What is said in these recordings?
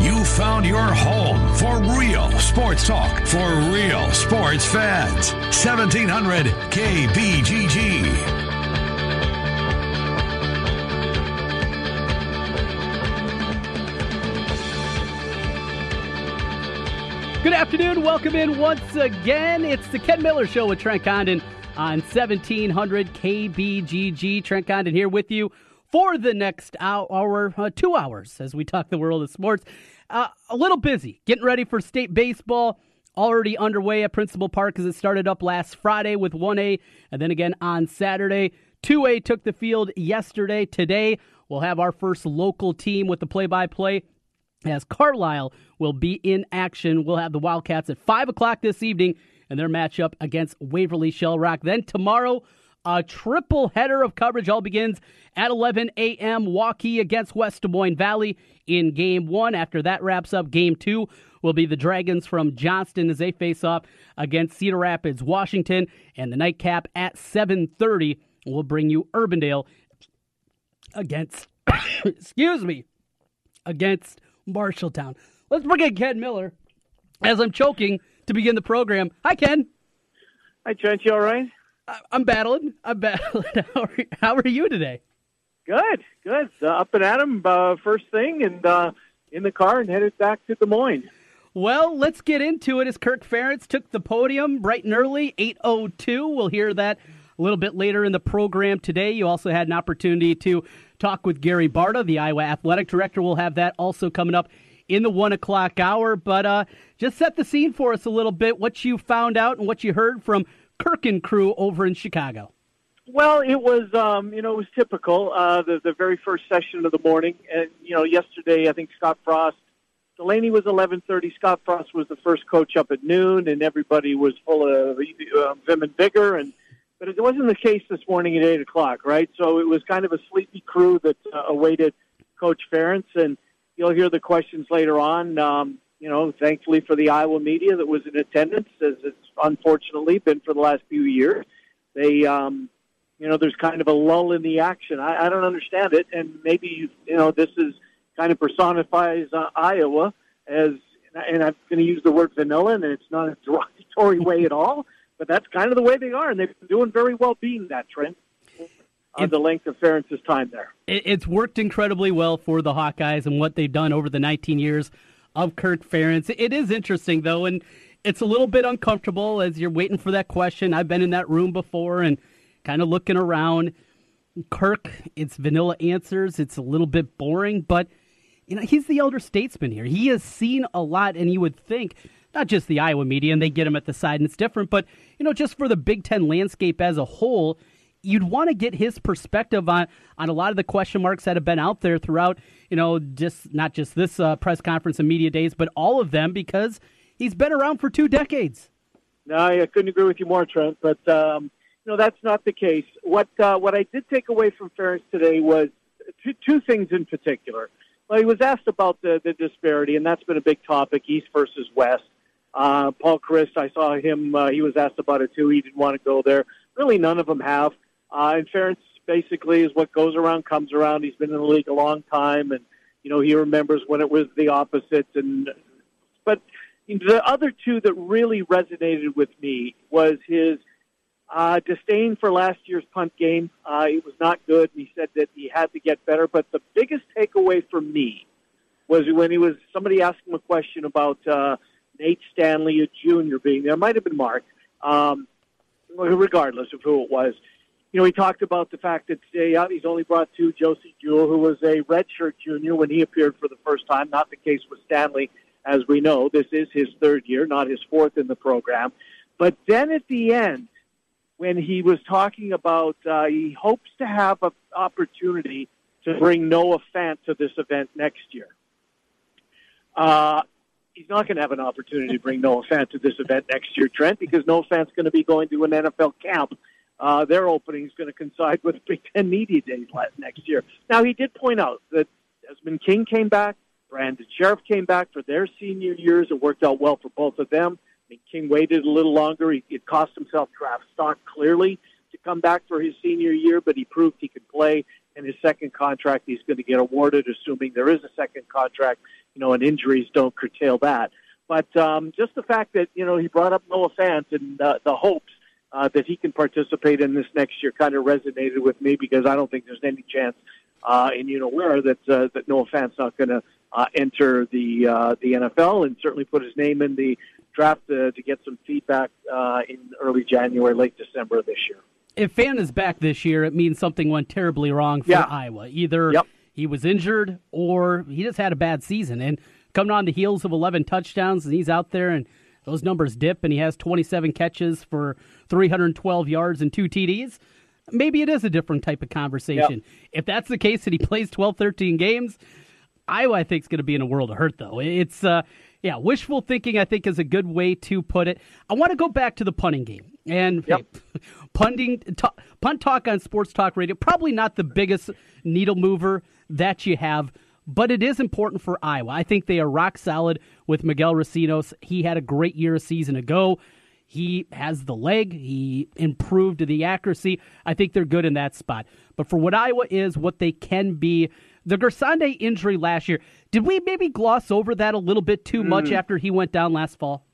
You found your home for real sports talk for real sports fans. 1700 KBGG. Good afternoon. Welcome in once again. It's the Ken Miller Show with Trent Condon on 1700 KBGG. Trent Condon here with you for the next hour, uh, two hours, as we talk the world of sports. Uh, a little busy getting ready for state baseball. Already underway at Principal Park as it started up last Friday with 1A and then again on Saturday. 2A took the field yesterday. Today, we'll have our first local team with the play by play as Carlisle will be in action. We'll have the Wildcats at 5 o'clock this evening and their matchup against Waverly Shell Rock. Then tomorrow, a triple header of coverage all begins at 11 a.m. Waukee against West Des Moines Valley in game one. After that wraps up, game two will be the Dragons from Johnston as they face off against Cedar Rapids, Washington. And the nightcap at 7.30 will bring you Urbandale against, excuse me, against Marshalltown. Let's bring in Ken Miller as I'm choking to begin the program. Hi, Ken. Hi, Trent. You all right? I- I'm battling. I'm battling. How are, how are you today? Good, good. Uh, up and at 'em uh, first thing, and uh, in the car and headed back to Des Moines. Well, let's get into it as Kirk Ferentz took the podium bright and early, 8.02. We'll hear that a little bit later in the program today. You also had an opportunity to talk with Gary Barta, the Iowa athletic director. We'll have that also coming up in the one o'clock hour. But uh, just set the scene for us a little bit, what you found out and what you heard from Kirk and crew over in Chicago. Well, it was, um, you know, it was typical. Uh, the the very first session of the morning, and you know, yesterday I think Scott Frost, Delany was eleven thirty. Scott Frost was the first coach up at noon, and everybody was full of uh, vim and vigor. And but it wasn't the case this morning at eight o'clock, right? So it was kind of a sleepy crew that uh, awaited Coach Ferentz, and you'll hear the questions later on. Um, you know, thankfully for the Iowa media that was in attendance, as it's unfortunately been for the last few years, they, um, you know, there's kind of a lull in the action. I, I don't understand it, and maybe you know this is kind of personifies uh, Iowa as, and I'm going to use the word vanilla, and it's not a derogatory way at all, but that's kind of the way they are, and they've been doing very well being that trend on the length of Ferentz's time there. It's worked incredibly well for the Hawkeyes and what they've done over the 19 years of Kirk Ferentz. It is interesting though, and it's a little bit uncomfortable as you're waiting for that question. I've been in that room before and kind of looking around. Kirk, it's vanilla answers. It's a little bit boring, but you know he's the elder statesman here. He has seen a lot, and you would think not just the Iowa media, and they get him at the side, and it's different, but you know just for the Big Ten landscape as a whole you'd want to get his perspective on on a lot of the question marks that have been out there throughout, you know, just not just this uh, press conference and media days, but all of them because he's been around for two decades. No, I couldn't agree with you more, Trent. But um, you know that's not the case. What uh, what I did take away from Ferris today was two, two things in particular. Well, he was asked about the, the disparity, and that's been a big topic, East versus West. Uh, Paul Chryst, I saw him. Uh, he was asked about it too. He didn't want to go there. Really, none of them have. Uh, and Ferentz basically is what goes around comes around. He's been in the league a long time, and you know he remembers when it was the opposite. And but the other two that really resonated with me was his uh, disdain for last year's punt game. Uh, it was not good, and he said that he had to get better. But the biggest takeaway for me was when he was somebody asked him a question about uh, Nate Stanley, a junior, being there. It might have been Mark. Um, regardless of who it was, you know, he talked about the fact that today uh, he's only brought two. Josey Jewell, who was a redshirt junior when he appeared for the first time, not the case with Stanley, as we know. This is his third year, not his fourth in the program. But then at the end, when he was talking about uh, he hopes to have an opportunity to bring Noah Fant to this event next year. Uh, he's not going to have an opportunity to bring Noah Fant to this event next year, Trent, because Noah Fant's going to be going to an NFL camp. Uh, their opening is going to coincide with Big Ten Media Days next year. Now, he did point out that Desmond King came back, Brandon Scherff came back for their senior years. It worked out well for both of them. I mean, King waited a little longer. He, it cost himself draft stock clearly to come back for his senior year, but he proved he could play. And his second contract, he's going to get awarded, assuming there is a second contract you know, and injuries don't curtail that. But um, just the fact that you know he brought up Noah Fant and uh, the hopes uh, that he can participate in this next year kind of resonated with me because I don't think there's any chance uh, in you know where that uh, that Noah Fant's not going to uh, enter the uh, the NFL and certainly put his name in the draft uh, to get some feedback uh, in early January, late December of this year. If Fant is back this year, it means something went terribly wrong for yeah. Iowa. Either yep he was injured or he just had a bad season. And coming on the heels of 11 touchdowns, and he's out there and those numbers dip, and he has 27 catches for 312 yards and two TDs. Maybe it is a different type of conversation. Yep. If that's the case and he plays 12, 13 games, Iowa, I think, is going to be in a world of hurt, though. It's, uh, yeah, wishful thinking, I think, is a good way to put it. I want to go back to the punting game. And yep. hey, punting, t- punt talk on Sports Talk Radio, probably not the biggest needle mover that you have, but it is important for Iowa. I think they are rock solid with Miguel Recinos. He had a great year a season ago. He has the leg. He improved the accuracy. I think they're good in that spot. But for what Iowa is, what they can be, the Gersonde injury last year, did we maybe gloss over that a little bit too much mm. after he went down last fall?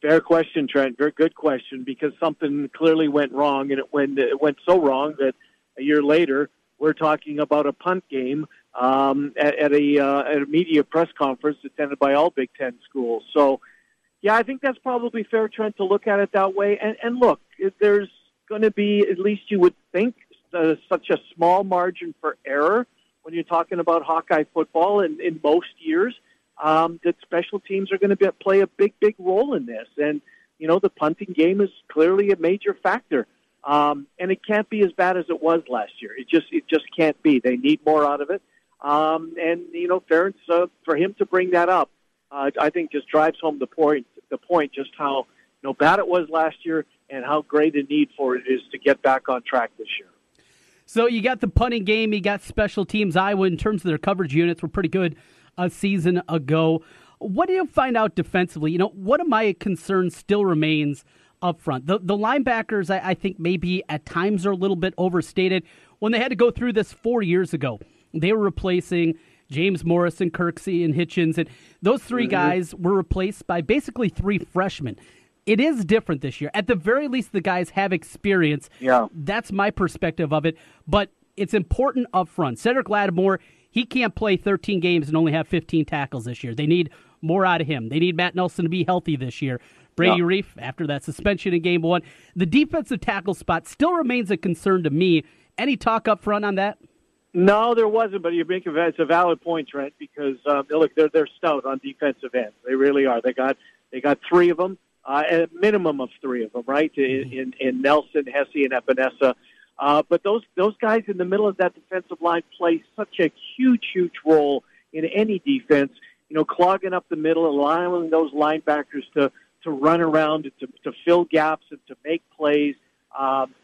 Fair question, Trent. Very good question because something clearly went wrong, and it went it went so wrong that a year later we're talking about a punt game um, at, at, a uh, at a media press conference attended by all Big Ten schools. So, yeah, I think that's probably fair, Trent, to look at it that way. And, and look, there's going to be at least you would think uh, such a small margin for error when you're talking about Hawkeye football in, in most years um, that special teams are going to play a big, big role in this. And, you know, the punting game is clearly a major factor. Um, and it can't be as bad as it was last year. It just, it just can't be. They need more out of it. Um, and, you know, Ferentz, uh, for him to bring that up, uh, I think just drives home the point, the point just how, you know, bad it was last year and how great a need for it is to get back on track this year. So you got the punting game, you got special teams. Iowa, in terms of their coverage units, were pretty good a season ago. What do you find out defensively? You know, one of my concerns still remains up front. The, the linebackers, I, I think, maybe at times are a little bit overstated. When they had to go through this four years ago, they were replacing James Morrison, Kirksey, and Hitchens. And those 3 mm-hmm. guys were replaced by basically three freshmen. It is different this year. At the very least, the guys have experience. Yeah. That's my perspective of it. But it's important up front. Cedric Lattimore, he can't play 13 games and only have 15 tackles this year. They need more out of him. They need Matt Nelson to be healthy this year. Brady yeah. Reiff, after that suspension in game one, the defensive tackle spot still remains a concern to me. Any talk up front on that? No, there wasn't, but you make a, it's a valid point, Trent, because um, look, they're they're stout on defensive ends. They really are. They got they got three of them, uh, a minimum of three of them, right? Mm-hmm. In, in Nelson, Hesse, and Epenesa. Uh, but those those guys in the middle of that defensive line play such a huge, huge role in any defense. You know, clogging up the middle, allowing those linebackers to to run around, to to fill gaps, and to make plays. Um,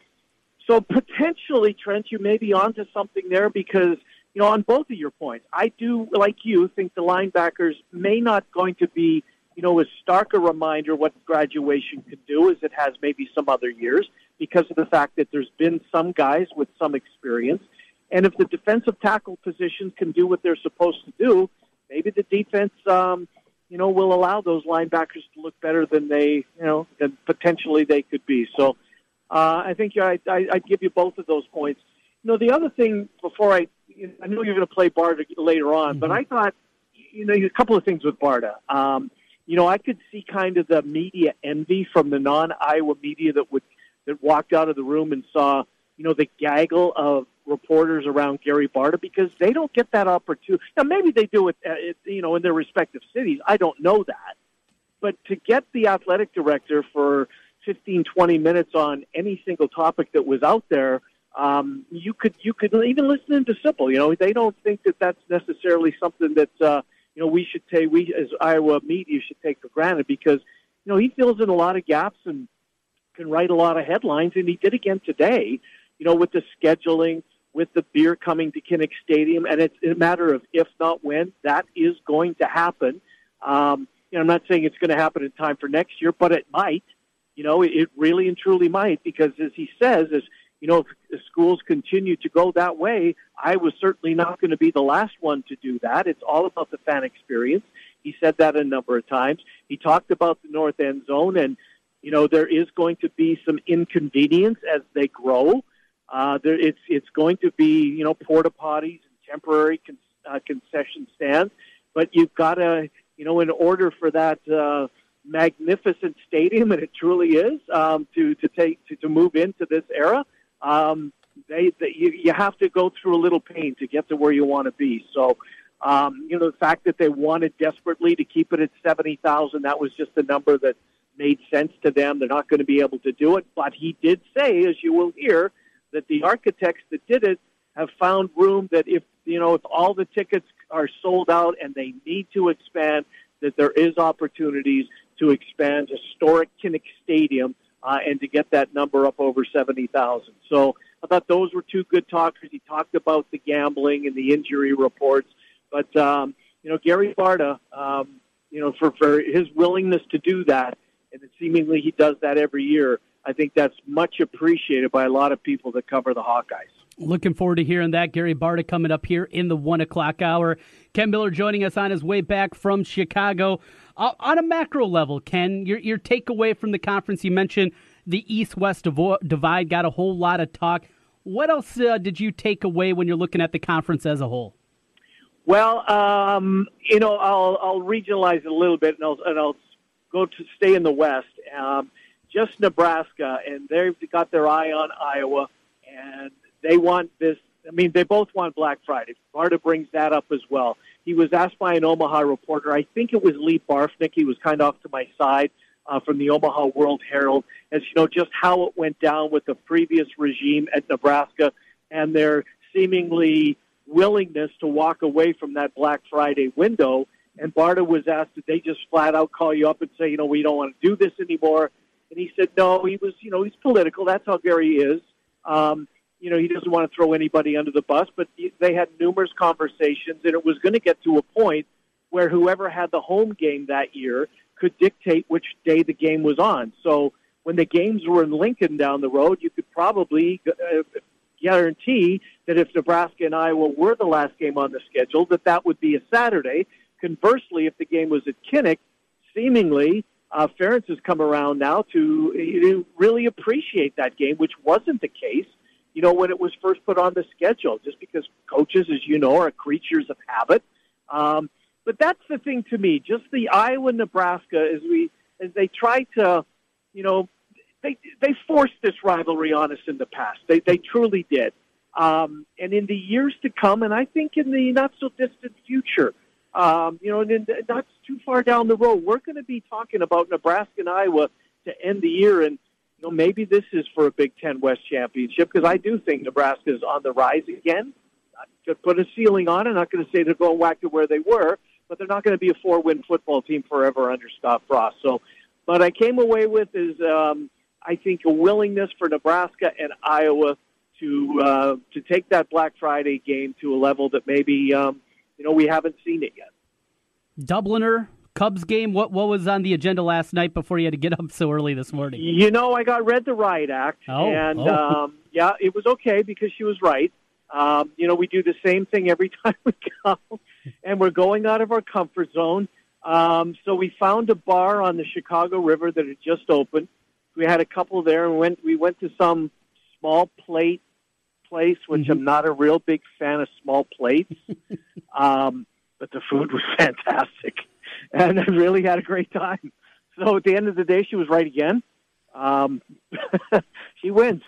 so potentially, Trent, you may be onto something there because you know on both of your points, I do like you think the linebackers may not going to be you know as stark a reminder what graduation can do as it has maybe some other years because of the fact that there's been some guys with some experience. And if the defensive tackle positions can do what they're supposed to do, maybe the defense, um, you know, will allow those linebackers to look better than they, you know, than potentially they could be. So uh, I think I, I, I'd give you both of those points. You know, the other thing before I, I know you're going to play Barta later on, mm-hmm. but I thought, you know, a couple of things with Barta. Um, you know, I could see kind of the media envy from the non-Iowa media that would that walked out of the room and saw, you know, the gaggle of reporters around Gary Barta because they don't get that opportunity. Now, maybe they do it, uh, you know, in their respective cities. I don't know that. But to get the athletic director for 15, 20 minutes on any single topic that was out there, um, you could you could even listen to Sipple. You know, they don't think that that's necessarily something that uh, you know we should take. We as Iowa media should take for granted because you know he fills in a lot of gaps and can write a lot of headlines, and he did again today. You know, with the scheduling, with the beer coming to Kinnick Stadium, and it's a matter of if not when that is going to happen. Um, you know, I'm not saying it's going to happen in time for next year, but it might. You know, it really and truly might because, as he says, as you know, if schools continue to go that way, I was certainly not going to be the last one to do that. It's all about the fan experience. He said that a number of times. He talked about the north end zone, and you know there is going to be some inconvenience as they grow. Uh, there, it's it's going to be you know porta potties and temporary con- uh, concession stands, but you've got to you know in order for that. Uh, magnificent stadium, and it truly is um, to to take to, to move into this era um, they, they you, you have to go through a little pain to get to where you want to be. So, um, you know, the fact that they wanted desperately to keep it at seventy thousand, that was just a number that made sense to them. They're not going to be able to do it, but he did say, as you will hear, that the architects that did it have found room that if you know if all the tickets are sold out and they need to expand, that there is opportunities to expand historic Kinnick Stadium uh, and to get that number up over 70,000. So I thought those were two good talkers. He talked about the gambling and the injury reports. But, um, you know, Gary Barta, um, you know, for, for his willingness to do that, and seemingly he does that every year, I think that's much appreciated by a lot of people that cover the Hawkeyes. Looking forward to hearing that. Gary Barta coming up here in the one o'clock hour. Ken Miller joining us on his way back from Chicago. On a macro level, Ken, your, your takeaway from the conference, you mentioned the East West divide got a whole lot of talk. What else uh, did you take away when you're looking at the conference as a whole? Well, um, you know, I'll, I'll regionalize it a little bit, and I'll, and I'll go to stay in the West. Um, just Nebraska, and they've got their eye on Iowa, and they want this. I mean, they both want Black Friday. Barta brings that up as well. He was asked by an Omaha reporter, I think it was Lee Barfknecht, he was kind of off to my side uh, from the Omaha World Herald, as you know, just how it went down with the previous regime at Nebraska and their seemingly willingness to walk away from that Black Friday window. And Barta was asked, did they just flat out call you up and say, you know, we don't want to do this anymore? And he said, no, he was, you know, he's political. That's how Gary is. Um, you know, he doesn't want to throw anybody under the bus, but they had numerous conversations, and it was going to get to a point where whoever had the home game that year could dictate which day the game was on. So when the games were in Lincoln down the road, you could probably uh, guarantee that if Nebraska and Iowa were the last game on the schedule, that that would be a Saturday. Conversely, if the game was at Kinnick, seemingly uh, Ferentz has come around now to, to really appreciate that game, which wasn't the case you know, when it was first put on the schedule, just because coaches, as you know, are creatures of habit. Um, but that's the thing to me, just the Iowa Nebraska as we as they try to, you know, they they forced this rivalry on us in the past. They they truly did. Um, and in the years to come, and I think in the not so distant future, um, you know, and in, not too far down the road, we're going to be talking about Nebraska and Iowa to end the year. And you know, maybe this is for a Big Ten West championship because I do think Nebraska is on the rise again. Going to put a ceiling on it. Not going to say they're going back to where they were, but they're not going to be a four-win football team forever under Scott Frost. So, what I came away with is, um, I think, a willingness for Nebraska and Iowa to uh, to take that Black Friday game to a level that maybe um, you know we haven't seen it yet. Dubliner Cubs game? What what was on the agenda last night before you had to get up so early this morning? You know, I got read the riot act, oh, and oh. Um, yeah, it was okay because she was right. Um, you know, we do the same thing every time we go, and we're going out of our comfort zone. Um, so we found a bar on the Chicago River that had just opened. We had a couple there, and went. We went to some small plate place, which mm-hmm. I'm not a real big fan of small plates. um, but the food was fantastic and I really had a great time. So at the end of the day, she was right again. Um, she wins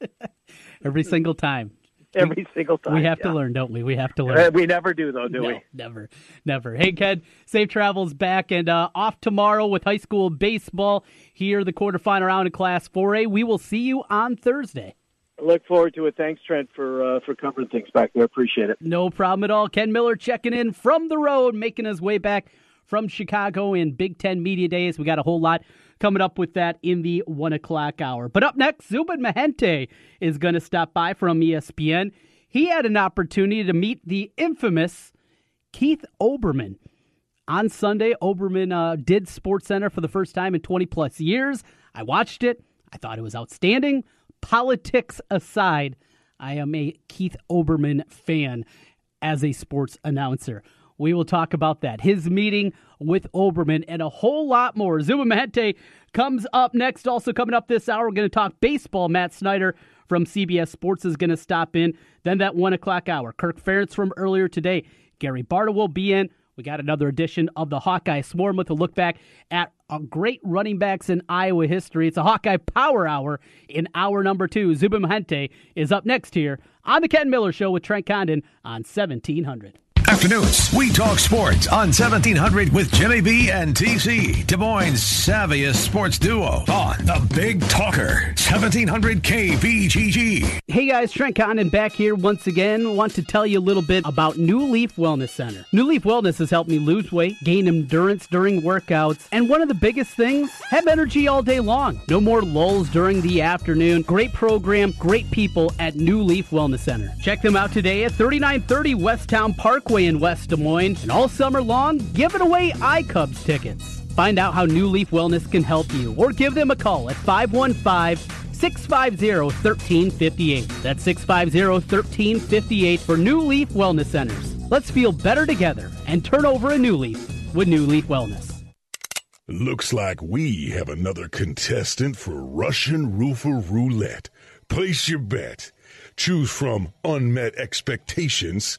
every single time. Every single time. We have yeah. to learn, don't we? We have to learn. We never do, though, do no, we? Never, never. Hey, Ken, safe travels back and uh, off tomorrow with high school baseball here, the quarterfinal round of Class 4A. We will see you on Thursday. look forward to it. Thanks, Trent, for uh, for covering things back there. Appreciate it. No problem at all. Ken Miller checking in from the road, making his way back from Chicago in Big Ten Media Days. We got a whole lot coming up with that in the one o'clock hour. But up next, Zubin Mehenti is going to stop by from ESPN. He had an opportunity to meet the infamous Keith Olbermann. On Sunday, Olbermann uh, did Sports Center for the first time in 20 plus years. I watched it. I thought it was outstanding. Politics aside, I am a Keith Olbermann fan as a sports announcer. We will talk about that. His meeting with Olbermann and a whole lot more. Zubin Mehenti comes up next. Also coming up this hour, we're going to talk baseball. Matt Snyder from CBS Sports is going to stop in. Then that one o'clock hour. Kirk Ferentz from earlier today. Gary Barta will be in. We got another edition of the Hawkeye Swarm with a look back at a great running backs in Iowa history. It's a Hawkeye Power Hour in hour number two. Zubin Mehenti is up next here on the Ken Miller Show with Trent Condon on 1700. Afternoons, we talk sports on 1700 with Jimmy B and TC, Des Moines' savviest sports duo on the Big Talker, 1700 KBGG. Hey guys, Trent Condon back here once again. Want to tell you a little bit about New Leaf Wellness Center. New Leaf Wellness has helped me lose weight, gain endurance during workouts, and one of the biggest things, have energy all day long. No more lulls during the afternoon. Great program, great people at New Leaf Wellness Center. Check them out today at 3930 Westown Parkway in West Des Moines, and all summer long, giving away iCubs tickets. Find out how New Leaf Wellness can help you, or give them a call at 515 650 1358. That's 650 1358 for New Leaf Wellness Centers. Let's feel better together and turn over a new leaf with New Leaf Wellness. Looks like we have another contestant for Russian Roofer Roulette. Place your bet. Choose from unmet expectations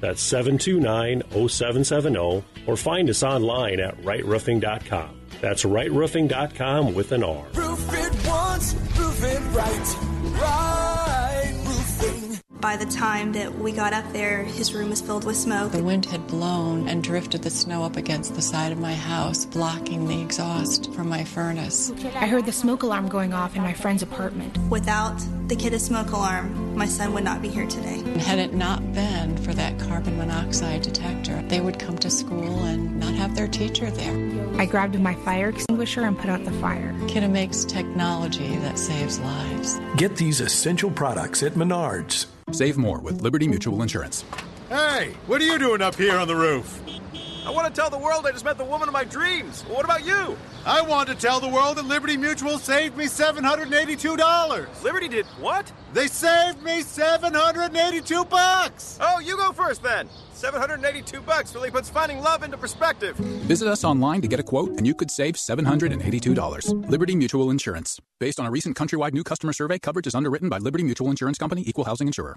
That's 729 0770, or find us online at rightroofing.com. That's rightroofing.com with an R. Roof it once, roof it right. Right roofing. By the time that we got up there, his room was filled with smoke. The wind had blown and drifted the snow up against the side of my house, blocking the exhaust from my furnace. I heard the smoke alarm going off in my friend's apartment. Without the Kidde smoke alarm, my son would not be here today. And had it not been for that carbon monoxide detector, they would come to school and not have their teacher there. I grabbed my fire extinguisher and put out the fire. Kidde makes technology that saves lives. Get these essential products at Menards. Save more with Liberty Mutual Insurance. Hey, what are you doing up here on the roof? I want to tell the world I just met the woman of my dreams. What about you? I want to tell the world that Liberty Mutual saved me $782. Liberty did what? They saved me 782 bucks. Oh, you go first then. 782 bucks really puts finding love into perspective. Visit us online to get a quote and you could save $782. Liberty Mutual Insurance. Based on a recent countrywide new customer survey, coverage is underwritten by Liberty Mutual Insurance Company, Equal Housing Insurer.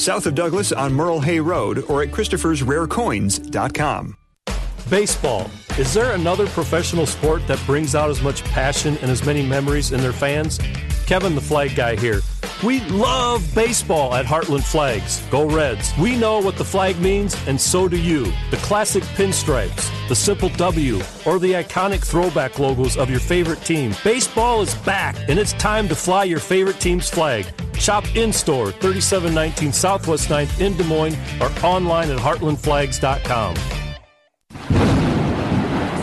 south of Douglas on Merle Hay Road or at Christopher'sRareCoins.com. Baseball. Is there another professional sport that brings out as much passion and as many memories in their fans? Kevin the Flag Guy here. We love baseball at Heartland Flags. Go Reds. We know what the flag means, and so do you. The classic pinstripes, the simple W, or the iconic throwback logos of your favorite team. Baseball is back, and it's time to fly your favorite team's flag. Shop in store 3719 Southwest 9th in Des Moines or online at heartlandflags.com.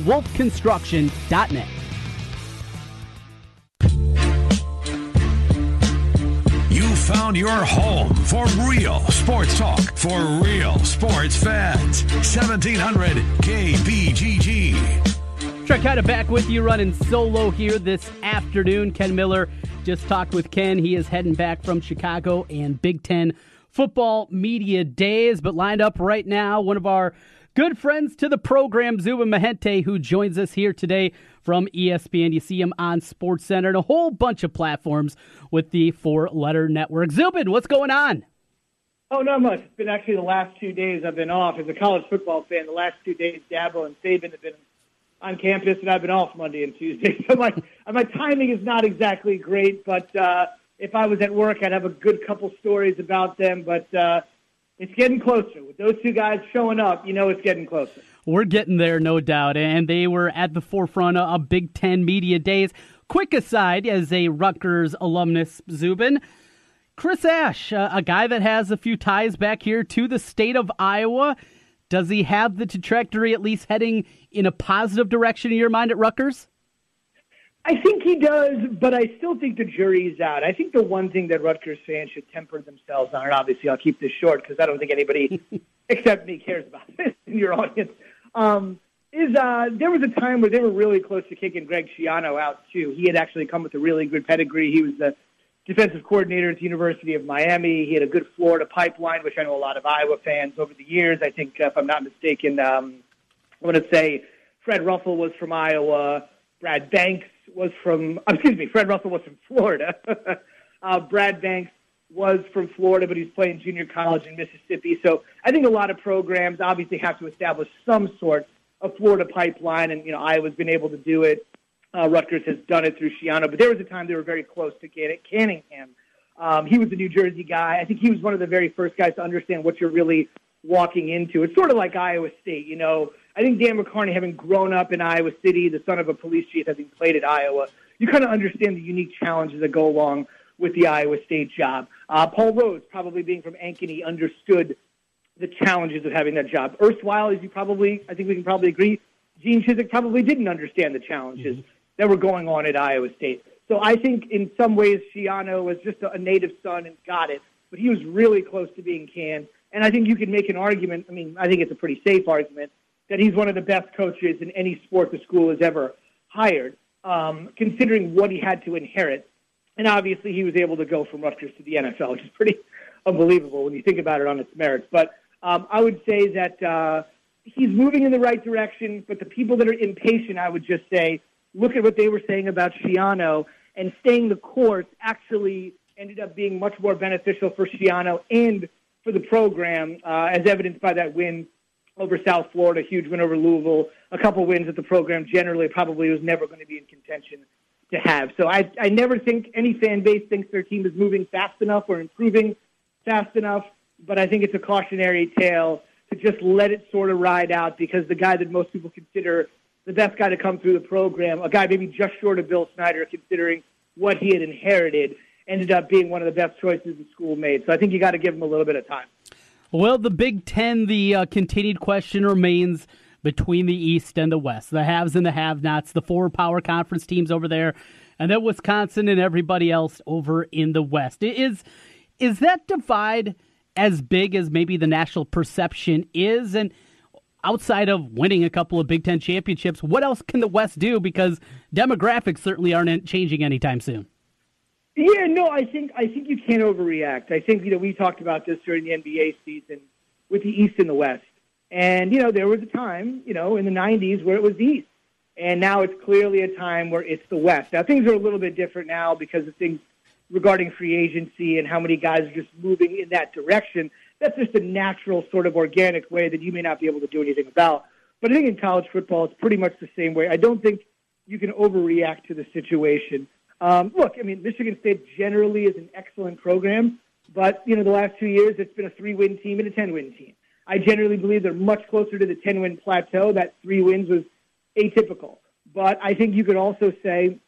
wolfconstruction.net. You found your home for real sports talk for real sports fans. 1700 KBGG. Trent Condon back with you running solo here this afternoon. Ken Miller just talked with Ken. He is heading back from Chicago and Big Ten football media days, but lined up right now, one of our good friends to the program, Zubin Mehenti, who joins us here today from ESPN. You see him on SportsCenter and a whole bunch of platforms with the four letter network. Zubin, what's going on? Oh, not much. It's been actually the last two days I've been off. As a college football fan, the last two days, Dabo and Saban have been on campus, and I've been off Monday and Tuesday. So my my timing is not exactly great. But uh, if I was at work, I'd have a good couple stories about them. But uh, it's getting closer. With those two guys showing up, you know it's getting closer. We're getting there, no doubt. And they were at the forefront of Big Ten media days. Quick aside, as a Rutgers alumnus, Zubin, Chris Ash, uh, a guy that has a few ties back here to the state of Iowa. Does he have the trajectory at least heading in a positive direction in your mind at Rutgers? I think he does, but I still think the jury's out. I think the one thing that Rutgers fans should temper themselves on, and obviously I'll keep this short because I don't think anybody except me cares about this in your audience, um, is uh, there was a time where they were really close to kicking Greg Schiano out too. He had actually come with a really good pedigree. He was the defensive coordinator at the University of Miami. He had a good Florida pipeline, which I know a lot of Iowa fans over the years. I think, if I'm not mistaken, um, I want to say Fred Russell was from Iowa. Brad Banks was from, excuse me, Fred Russell was from Florida. uh, Brad Banks was from Florida, but he's playing junior college in Mississippi. So I think a lot of programs obviously have to establish some sort of Florida pipeline, and you know Iowa's been able to do it. Uh, Rutgers has done it through Schiano, but there was a time they were very close to get it. Canningham, um, he was a New Jersey guy. I think he was one of the very first guys to understand what you're really walking into. It's sort of like Iowa State, you know. I think Dan McCarney, having grown up in Iowa City, the son of a police chief, having played at Iowa, you kind of understand the unique challenges that go along with the Iowa State job. Uh, Paul Rhoads, probably being from Ankeny, understood the challenges of having that job. Erstwhile, as you probably, I think we can probably agree, Gene Chizik probably didn't understand the challenges mm-hmm. that were going on at Iowa State. So I think in some ways Schiano was just a, a native son and got it, but he was really close to being canned. And I think you can make an argument. I mean, I think it's a pretty safe argument that he's one of the best coaches in any sport the school has ever hired, um, considering what he had to inherit. And obviously, he was able to go from Rutgers to the NFL, which is pretty unbelievable when you think about it on its merits. But um, I would say that uh, he's moving in the right direction. But the people that are impatient, I would just say, look at what they were saying about Schiano and staying the course actually ended up being much more beneficial for Schiano and for the program, uh, as evidenced by that win over South Florida, huge win over Louisville, a couple wins that the program generally probably was never going to be in contention to have. So I, I never think any fan base thinks their team is moving fast enough or improving fast enough, but I think it's a cautionary tale to just let it sort of ride out because the guy that most people consider the best guy to come through the program, a guy maybe just short of Bill Snyder, considering what he had inherited, ended up being one of the best choices the school made. So I think you got to give him a little bit of time. Well, the Big Ten, the uh, continued question remains between the East and the West, the haves and the have nots, the four power conference teams over there, and then Wisconsin and everybody else over in the West. Is, is that divide as big as maybe the national perception is? And outside of winning a couple of Big Ten championships, what else can the West do? Because demographics certainly aren't changing anytime soon. Yeah, no, I think I think you can't overreact. I think you know we talked about this during the NBA season with the East and the West, and you know there was a time you know in the '90s where it was the East, and now it's clearly a time where it's the West. Now things are a little bit different now because of things regarding free agency and how many guys are just moving in that direction. That's just a natural sort of organic way that you may not be able to do anything about. But I think in college football, it's pretty much the same way. I don't think you can overreact to the situation. Um, look, I mean, Michigan State generally is an excellent program, but you know, the last two years it's been a three-win team and a ten-win team. I generally believe they're much closer to the ten-win plateau. That three wins was atypical, but I think you could also say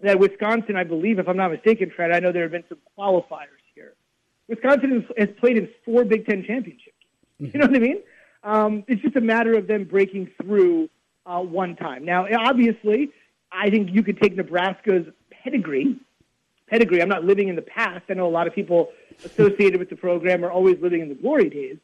that Wisconsin, I believe, if I'm not mistaken, Fred, I know there have been some qualifiers here. Wisconsin has played in four Big Ten championships. You know what I mean? Um, it's just a matter of them breaking through uh, one time. Now, obviously, I think you could take Nebraska's pedigree. Pedigree. I'm not living in the past. I know a lot of people associated with the program are always living in the glory days.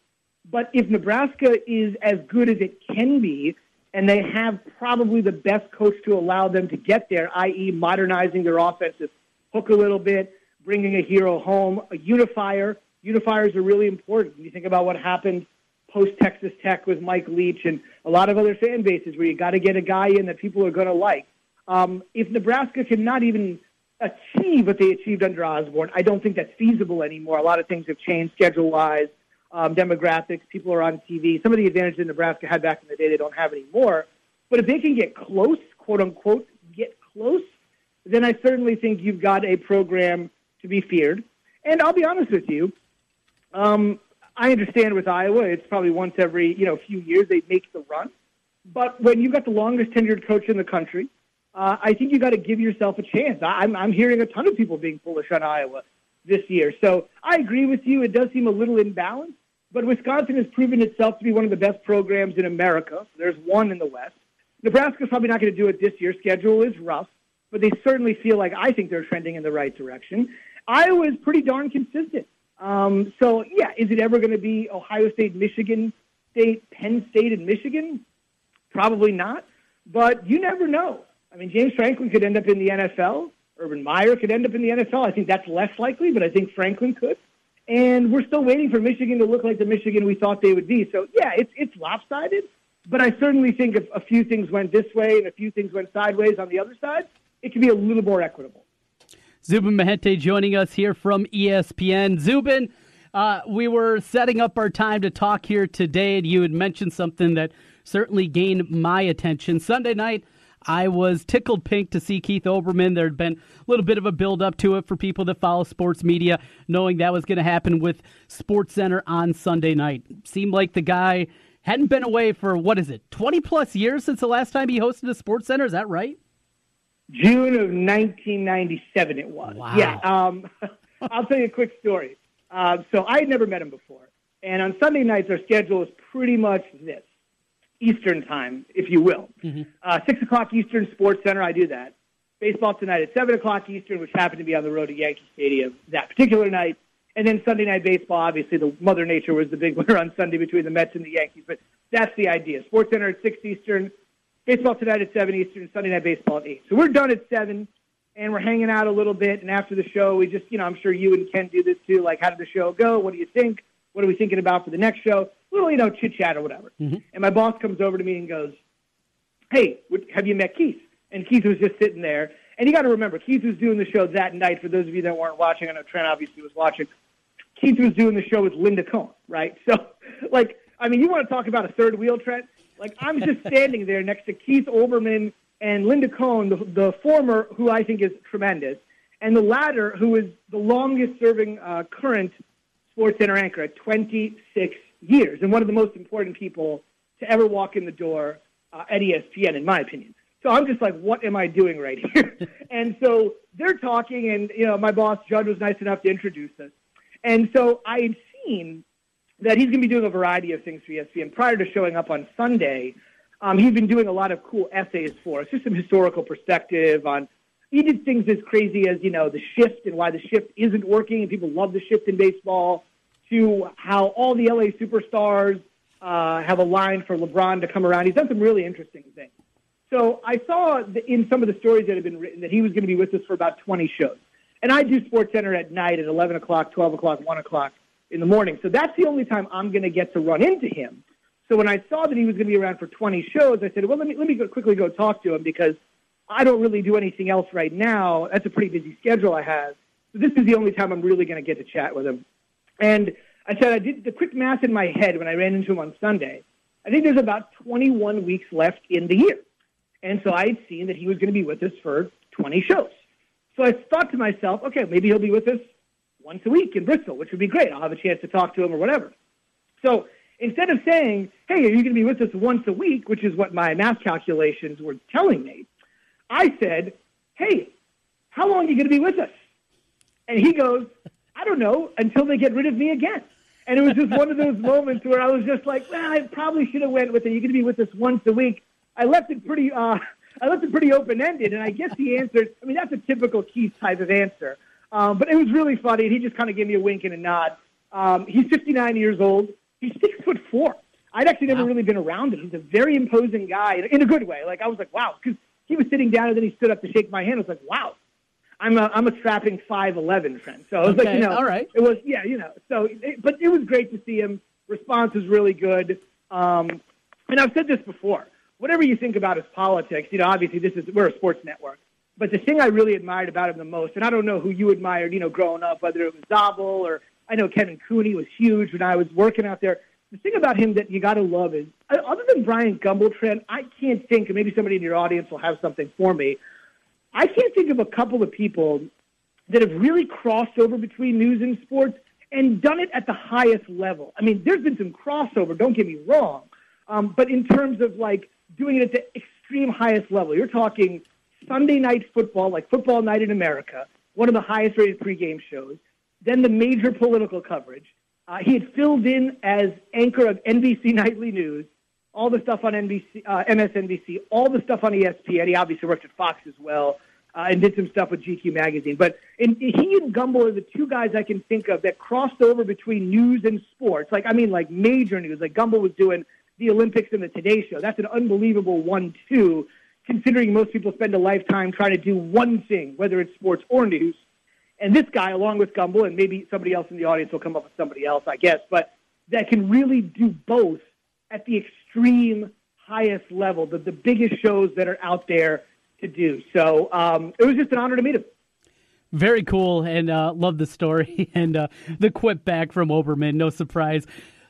But if Nebraska is as good as it can be, and they have probably the best coach to allow them to get there, i.e., modernizing their offensive hook a little bit, bringing a hero home, a unifier. Unifiers are really important. You think about what happened post Texas Tech with Mike Leach and a lot of other fan bases where you got to get a guy in that people are going to like. Um, if Nebraska cannot even achieve what they achieved under Osborne, I don't think that's feasible anymore. A lot of things have changed schedule wise, um, demographics, people are on TV. Some of the advantages that Nebraska had back in the day, they don't have anymore. But if they can get close, quote unquote, get close, then I certainly think you've got a program to be feared. And I'll be honest with you, um, I understand with Iowa, it's probably once every you know few years they make the run. But when you've got the longest tenured coach in the country, uh, I think you got to give yourself a chance. I'm, I'm hearing a ton of people being bullish on Iowa this year. So I agree with you. It does seem a little imbalanced, but Wisconsin has proven itself to be one of the best programs in America. There's one in the West. Nebraska's probably not going to do it this year. Schedule is rough, but they certainly feel like I think they're trending in the right direction. Iowa is pretty darn consistent. Um, so yeah, is it ever going to be Ohio State, Michigan State, Penn State, and Michigan? Probably not. But you never know. I mean, James Franklin could end up in the NFL. Urban Meyer could end up in the NFL. I think that's less likely, but I think Franklin could. And we're still waiting for Michigan to look like the Michigan we thought they would be. So yeah, it's it's lopsided. But I certainly think if a few things went this way and a few things went sideways on the other side, it could be a little more equitable. Zubin Mehenti joining us here from ESPN. Zubin, uh, we were setting up our time to talk here today, and you had mentioned something that certainly gained my attention. Sunday night, I was tickled pink to see Keith Olbermann. There had been a little bit of a build up to it for people that follow sports media, knowing that was going to happen with Sports Center on Sunday night. Seemed like the guy hadn't been away for what is it, twenty plus years since the last time he hosted a Sports Center. Is that right? June of 1997, it was. Wow. Yeah. Um, I'll tell you a quick story. Uh, so I had never met him before, and on Sunday nights our schedule is pretty much this. Eastern time, if you will. Mm-hmm. Uh, 6 o'clock Eastern Sports Center, I do that. Baseball tonight at 7 o'clock Eastern, which happened to be on the road to Yankee Stadium that particular night. And then Sunday Night Baseball, obviously, the Mother Nature was the big winner on Sunday between the Mets and the Yankees. But that's the idea. Sports Center at 6 Eastern, baseball tonight at 7 Eastern, Sunday Night Baseball at 8. So we're done at 7, and we're hanging out a little bit. And after the show, we just, you know, I'm sure you and Ken do this too. Like, how did the show go? What do you think? What are we thinking about for the next show? Little, you know, chit chat or whatever. Mm-hmm. And my boss comes over to me and goes, "Hey, have you met Keith?" And Keith was just sitting there. And you got to remember, Keith was doing the show that night. For those of you that weren't watching, I know Trent obviously was watching. Keith was doing the show with Linda Cohn, right? So, like, I mean, you want to talk about a third wheel, Trent? Like, I'm just standing there next to Keith Olbermann and Linda Cohn, the, the former, who I think is tremendous, and the latter, who is the longest serving uh, current Sports Center anchor at 26 years, and one of the most important people to ever walk in the door uh, at ESPN, in my opinion. So I'm just like, what am I doing right here? and so they're talking, and you know, my boss Judd was nice enough to introduce us, and so I had seen that he's going to be doing a variety of things for ESPN. Prior to showing up on Sunday, um, he's been doing a lot of cool essays for us, just some historical perspective on. He did things as crazy as you know the shift and why the shift isn't working, and people love the shift in baseball. To how all the LA superstars uh, have a line for LeBron to come around. He's done some really interesting things. So I saw in some of the stories that have been written that he was going to be with us for about 20 shows. And I do Sports Center at night at 11 o'clock, 12 o'clock, 1 o'clock in the morning. So that's the only time I'm going to get to run into him. So when I saw that he was going to be around for 20 shows, I said, well, let me, let me go, quickly go talk to him because I don't really do anything else right now. That's a pretty busy schedule I have. So this is the only time I'm really going to get to chat with him. And I said, I did the quick math in my head when I ran into him on Sunday. I think there's about 21 weeks left in the year. And so I had seen that he was going to be with us for 20 shows. So I thought to myself, okay, maybe he'll be with us once a week in Bristol, which would be great. I'll have a chance to talk to him or whatever. So instead of saying, hey, are you going to be with us once a week, which is what my math calculations were telling me, I said, hey, how long are you going to be with us? And he goes, I don't know, until they get rid of me again. And it was just one of those moments where I was just like, well, I probably should have went with it. You're going to be with us once a week. I left it pretty, uh, I left it pretty open ended, and I guess he answered. I mean, that's a typical Keith type of answer, um, but it was really funny. And he just kind of gave me a wink and a nod. Um, he's 59 years old. He's six foot four. I'd actually never wow. really been around him. He's a very imposing guy in a good way. Like I was like, wow, because he was sitting down and then he stood up to shake my hand. I was like, wow, I'm a I'm a strapping five eleven friend. So I was okay, like, you know, all right. It was yeah, you know. So, it, but it was great to see him. Response was really good. Um, and I've said this before. Whatever you think about his politics, you know, obviously this is we're a sports network. But the thing I really admired about him the most, and I don't know who you admired, you know, growing up, whether it was Zabel or I know Kevin Cooney was huge when I was working out there. The thing about him that you got to love is, uh, other than Bryant Gumbel, I can't think, and maybe somebody in your audience will have something for me. I can't think of a couple of people that have really crossed over between news and sports and done it at the highest level. I mean, there's been some crossover, don't get me wrong, um, but in terms of like doing it at the extreme highest level, you're talking Sunday night football, like Football Night in America, one of the highest rated pregame shows, then the major political coverage. Uh, he had filled in as anchor of NBC Nightly News, all the stuff on NBC, uh, MSNBC, all the stuff on ESPN. He obviously worked at Fox as well uh, and did some stuff with GQ magazine. But in, he and Gumbel are the two guys I can think of that crossed over between news and sports. Like I mean, like major news. Like Gumbel was doing the Olympics and the Today Show. That's an unbelievable one-two, considering most people spend a lifetime trying to do one thing, whether it's sports or news. And this guy, along with Gumbel, and maybe somebody else in the audience will come up with somebody else, I guess, but that can really do both at the extreme highest level, the, the biggest shows that are out there to do. So um, it was just an honor to meet him. Very cool, and uh, love the story and uh, the quip back from Olbermann. No surprise.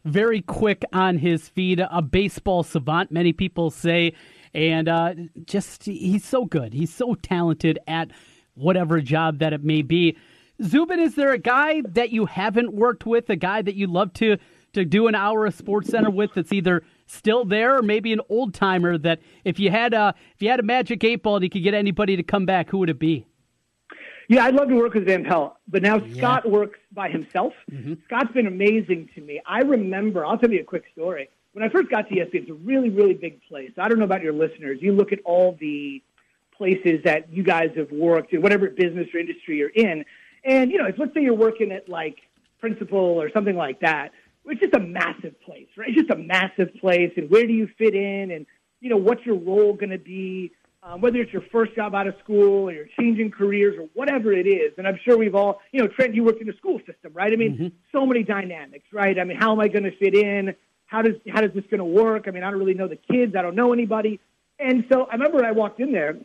Very quick on his feet, a baseball savant, many people say, and uh, just he's so good. He's so talented at whatever job that it may be. Zubin, is there a guy that you haven't worked with, a guy that you'd love to to do an hour of Sports Center with that's either still there or maybe an old timer that if you had a if you had a magic eight ball and you could get anybody to come back, who would it be? Yeah, I'd love to work with Van Pelt, but now yeah. Scott works by himself. Mm-hmm. Scott's been amazing to me. I remember, I'll tell you a quick story. When I first got to ESPN, it's a really, really big place. I don't know about your listeners. You look at all the places that you guys have worked in, whatever business or industry you're in, and you know, if let's say you're working at like Principal or something like that it's just a massive place, right? It's just a massive place, and where do you fit in, and you know what's your role going to be, um, whether it's your first job out of school or you're changing careers or whatever it is. And I'm sure we've all, you know, Trent, you worked in the school system, right? I mean, mm-hmm. so many dynamics, right? I mean, how am I going to fit in? How does how does this going to work? I mean, I don't really know the kids. I don't know anybody. And so I remember I walked in there.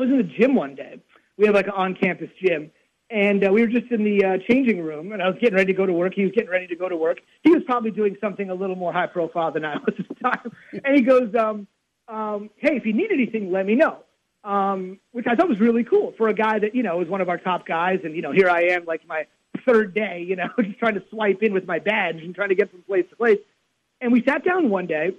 I was in the gym one day. We have like an on-campus gym, and uh, we were just in the uh, changing room, and I was getting ready to go to work. He was getting ready to go to work. He was probably doing something a little more high profile than I was at the time. And he goes, um, um, "Hey, if you need anything, let me know." Um, which I thought was really cool for a guy that you know was one of our top guys, and you know here I am, like my third day, you know, just trying to swipe in with my badge and trying to get from place to place. And we sat down one day,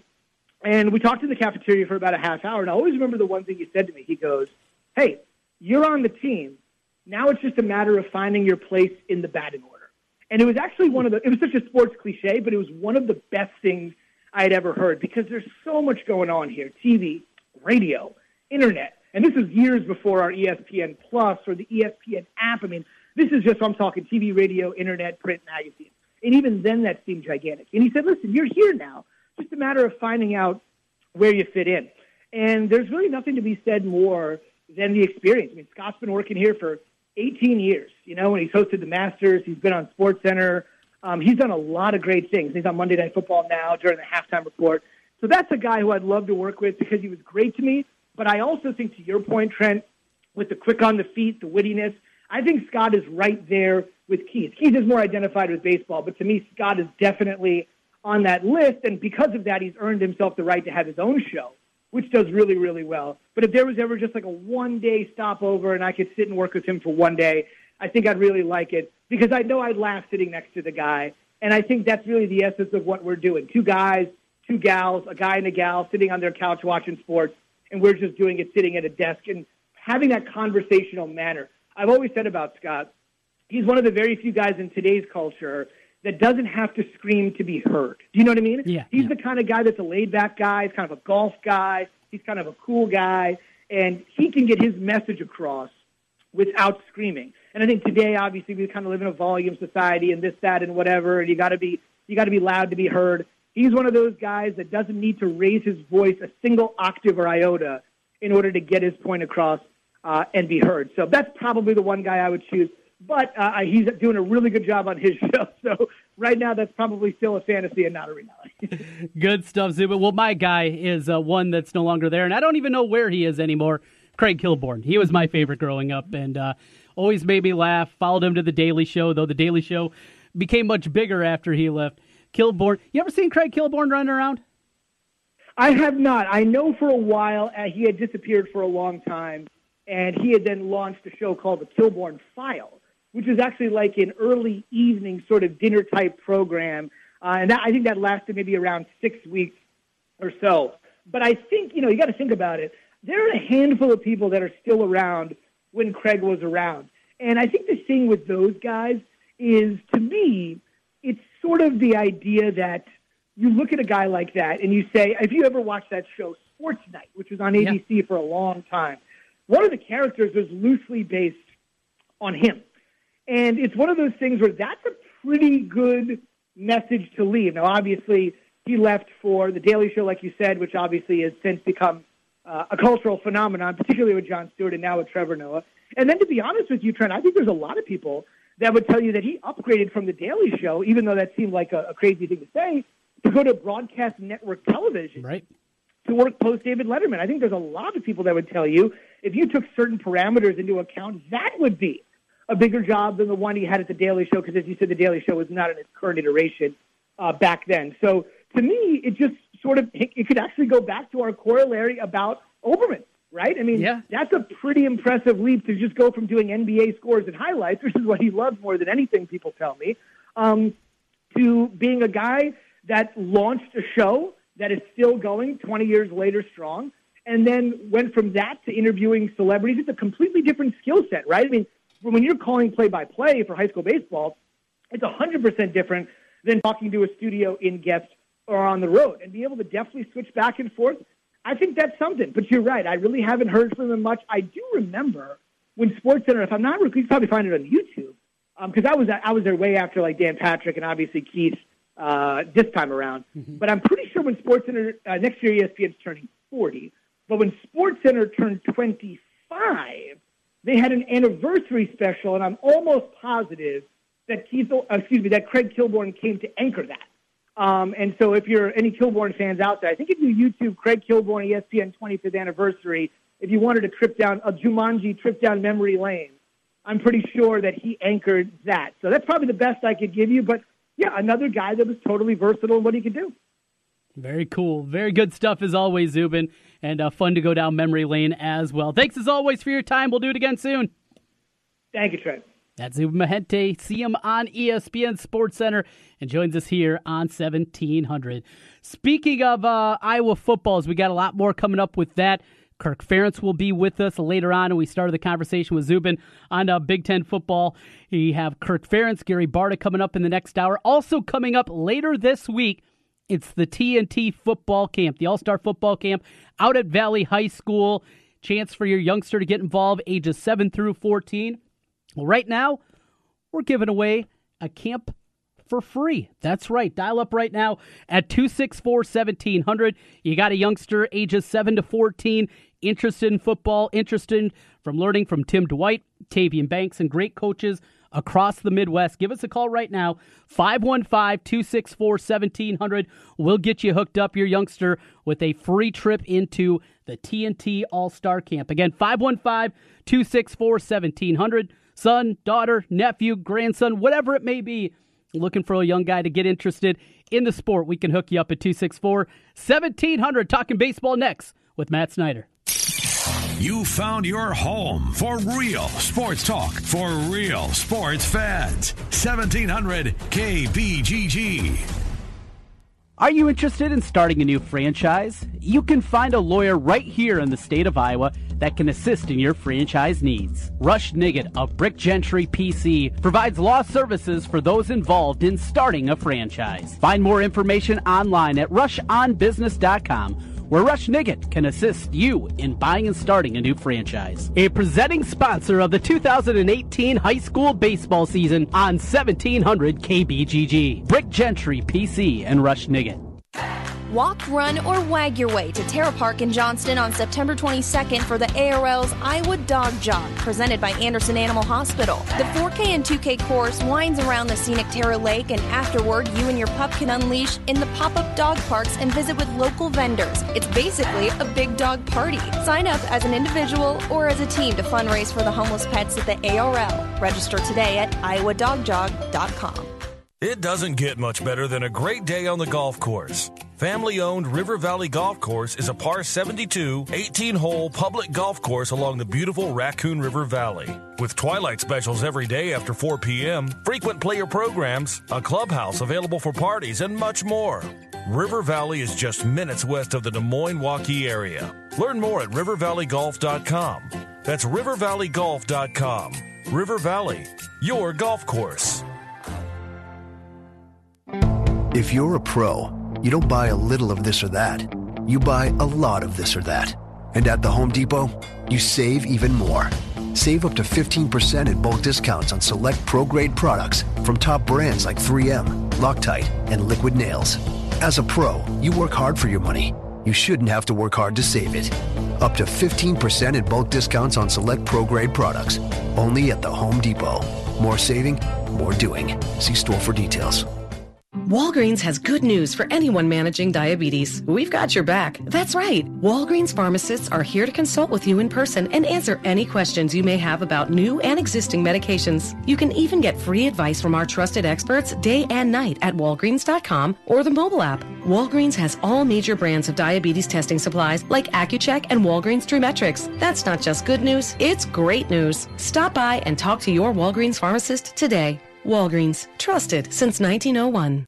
and we talked in the cafeteria for about a half hour. And I always remember the one thing he said to me. He goes, "Hey, you're on the team." Now it's just a matter of finding your place in the batting order. And it was actually one of the, it was such a sports cliche, but it was one of the best things I had ever heard because there's so much going on here TV, radio, internet. And this is years before our ESPN Plus or the ESPN app. I mean, this is just, I'm talking TV, radio, internet, print, magazine. And even then, that seemed gigantic. And he said, listen, you're here now. just a matter of finding out where you fit in. And there's really nothing to be said more than the experience. I mean, Scott's been working here for 18 years. You know, when he's hosted the Masters, he's been on Sports Center. Um, he's done a lot of great things. He's on Monday Night Football now during the halftime report. So that's a guy who I'd love to work with because he was great to me. But I also think, to your point, Trent, with the quick on the feet, the wittiness, I think Scott is right there with Keith. Keith is more identified with baseball, but to me, Scott is definitely on that list. And because of that, he's earned himself the right to have his own show, which does really, really well. But if there was ever just like a one day stopover and I could sit and work with him for one day, I think I'd really like it because I know I'd laugh sitting next to the guy. And I think that's really the essence of what we're doing. Two guys, two gals, a guy and a gal sitting on their couch watching sports, and we're just doing it sitting at a desk and having that conversational manner. I've always said about Scott, he's one of the very few guys in today's culture that doesn't have to scream to be heard. Do you know what I mean? Yeah. He's yeah. the kind of guy that's a laid back guy. He's kind of a golf guy. He's kind of a cool guy. And he can get his message across without screaming. And I think today, obviously, we kind of live in a volume society and this, that, and whatever. And you got to be, you got to be loud to be heard. He's one of those guys that doesn't need to raise his voice a single octave or iota in order to get his point across uh, and be heard. So that's probably the one guy I would choose but uh, he's doing a really good job on his show. So right now, that's probably still a fantasy and not a reality. good stuff, Zuba. Well, my guy is uh, one that's no longer there, and I don't even know where he is anymore. Craig Kilborn. He was my favorite growing up, and uh, always made me laugh. Followed him to the Daily Show, though the Daily Show became much bigger after he left. Kilborn. You ever seen Craig Kilborn running around? I have not. I know for a while uh, he had disappeared for a long time, and he had then launched a show called The Kilborn File which is actually like an early evening sort of dinner type program. Uh, and that, I think that lasted maybe around six weeks or so. But I think, you know, you got to think about it. There are a handful of people that are still around when Craig was around. And I think the thing with those guys is, to me, it's sort of the idea that you look at a guy like that and you say, if you ever watched that show, Sports Night, which was on ABC yeah. for a long time, one of the characters was loosely based on him. And it's one of those things where that's a pretty good message to leave. Now, obviously, he left for The Daily Show, like you said, which obviously has since become uh, a cultural phenomenon, particularly with Jon Stewart and now with Trevor Noah. And then, to be honest with you, Trent, I think there's a lot of people that would tell you that he upgraded from The Daily Show, even though that seemed like a, a crazy thing to say, to go to broadcast network television. Right. To work post David Letterman. I think there's a lot of people that would tell you if you took certain parameters into account, that would be a bigger job than the one he had at the Daily Show because, as you said, the Daily Show was not in its current iteration uh, back then. So to me, it just sort of it could actually go back to our corollary about Olbermann, right? I mean, yeah. that's a pretty impressive leap to just go from doing NBA scores and highlights, which is what he loves more than anything. People tell me, um, to being a guy that launched a show that is still going 20 years later strong and then went from that to interviewing celebrities. It's a completely different skill set, right? I mean, when you're calling play by play for high school baseball, it's 100% different than talking to a studio in guest or on the road and be able to definitely switch back and forth. I think that's something. But you're right. I really haven't heard from them much. I do remember when Sports Center, if I'm not, wrong, you can probably find it on YouTube because um, I was I was there way after like Dan Patrick and obviously Keith uh, this time around. Mm-hmm. But I'm pretty sure when Sports Center uh, next year ESPN's turning 40, but when Sports Center turned 25, they had an anniversary special, and I'm almost positive that Keith, uh, excuse me, that Craig Kilborn came to anchor that. Um, and so, if you're any Kilborn fans out there, I think if you YouTube Craig Kilborn ESPN 25th anniversary, if you wanted a trip down a Jumanji trip down memory lane, I'm pretty sure that he anchored that. So that's probably the best I could give you. But yeah, another guy that was totally versatile in what he could do. Very cool. Very good stuff as always, Zubin, and uh, fun to go down memory lane as well. Thanks as always for your time. We'll do it again soon. Thank you, Trent. That's Zubin Mehenti. See him on ESPN Sports Center and joins us here on 1700. Speaking of uh, Iowa footballs, we got a lot more coming up with that. Kirk Ferentz will be with us later on, and we started the conversation with Zubin on uh, Big Ten football. We have Kirk Ferentz, Gary Barta coming up in the next hour. Also coming up later this week, it's the TNT football camp, the All Star football camp out at Valley High School. Chance for your youngster to get involved, ages 7 through 14. Well, right now, we're giving away a camp for free. That's right. Dial up right now at 264 1700. You got a youngster ages 7 to 14 interested in football, interested from learning from Tim Dwight, Tavian Banks, and great coaches across the Midwest. Give us a call right now, 515 264 1700. We'll get you hooked up, your youngster, with a free trip into the TNT All Star Camp. Again, 515 264 1700. Son, daughter, nephew, grandson, whatever it may be, looking for a young guy to get interested in the sport, we can hook you up at 264 1700. Talking baseball next with Matt Snyder. You found your home for real sports talk for real sports fans. 1700 KBGG. Are you interested in starting a new franchise? You can find a lawyer right here in the state of Iowa that can assist in your franchise needs. Rush Nigut of Brick Gentry PC provides law services for those involved in starting a franchise. Find more information online at rushonbusiness.com where Rush Nigut can assist you in buying and starting a new franchise. A presenting sponsor of the 2018 high school baseball season on 1700 KBGG. Brick Gentry PC and Rush Nigut. Walk, run, or wag your way to Terra Park in Johnston on September 22nd for the ARL's Iowa Dog Jog, presented by Anderson Animal Hospital. The 4K and 2K course winds around the scenic Terra Lake, and afterward, you and your pup can unleash in the pop up dog parks and visit with local vendors. It's basically a big dog party. Sign up as an individual or as a team to fundraise for the homeless pets at the ARL. Register today at iowadogjog.com. It doesn't get much better than a great day on the golf course. Family owned River Valley Golf Course is a par 72, 18 hole public golf course along the beautiful Raccoon River Valley. With twilight specials every day after 4 p.m., frequent player programs, a clubhouse available for parties, and much more. River Valley is just minutes west of the Des Moines Waukee area. Learn more at rivervalleygolf.com. That's rivervalleygolf.com. River Valley, your golf course. If you're a pro, you don't buy a little of this or that. You buy a lot of this or that. And at the Home Depot, you save even more. Save up to 15% in bulk discounts on select pro grade products from top brands like 3M, Loctite, and Liquid Nails. As a pro, you work hard for your money. You shouldn't have to work hard to save it. Up to 15% in bulk discounts on select pro grade products. Only at the Home Depot. More saving, more doing. See store for details. Walgreens has good news for anyone managing diabetes. We've got your back. That's right. Walgreens pharmacists are here to consult with you in person and answer any questions you may have about new and existing medications. You can even get free advice from our trusted experts day and night at walgreens.com or the mobile app. Walgreens has all major brands of diabetes testing supplies like Accu-Chek and Walgreens TrueMetrix. That's not just good news, it's great news. Stop by and talk to your Walgreens pharmacist today. Walgreens, trusted since 1901.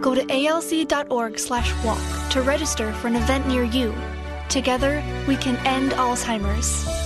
Go to alz.org slash walk to register for an event near you. Together, we can end Alzheimer's.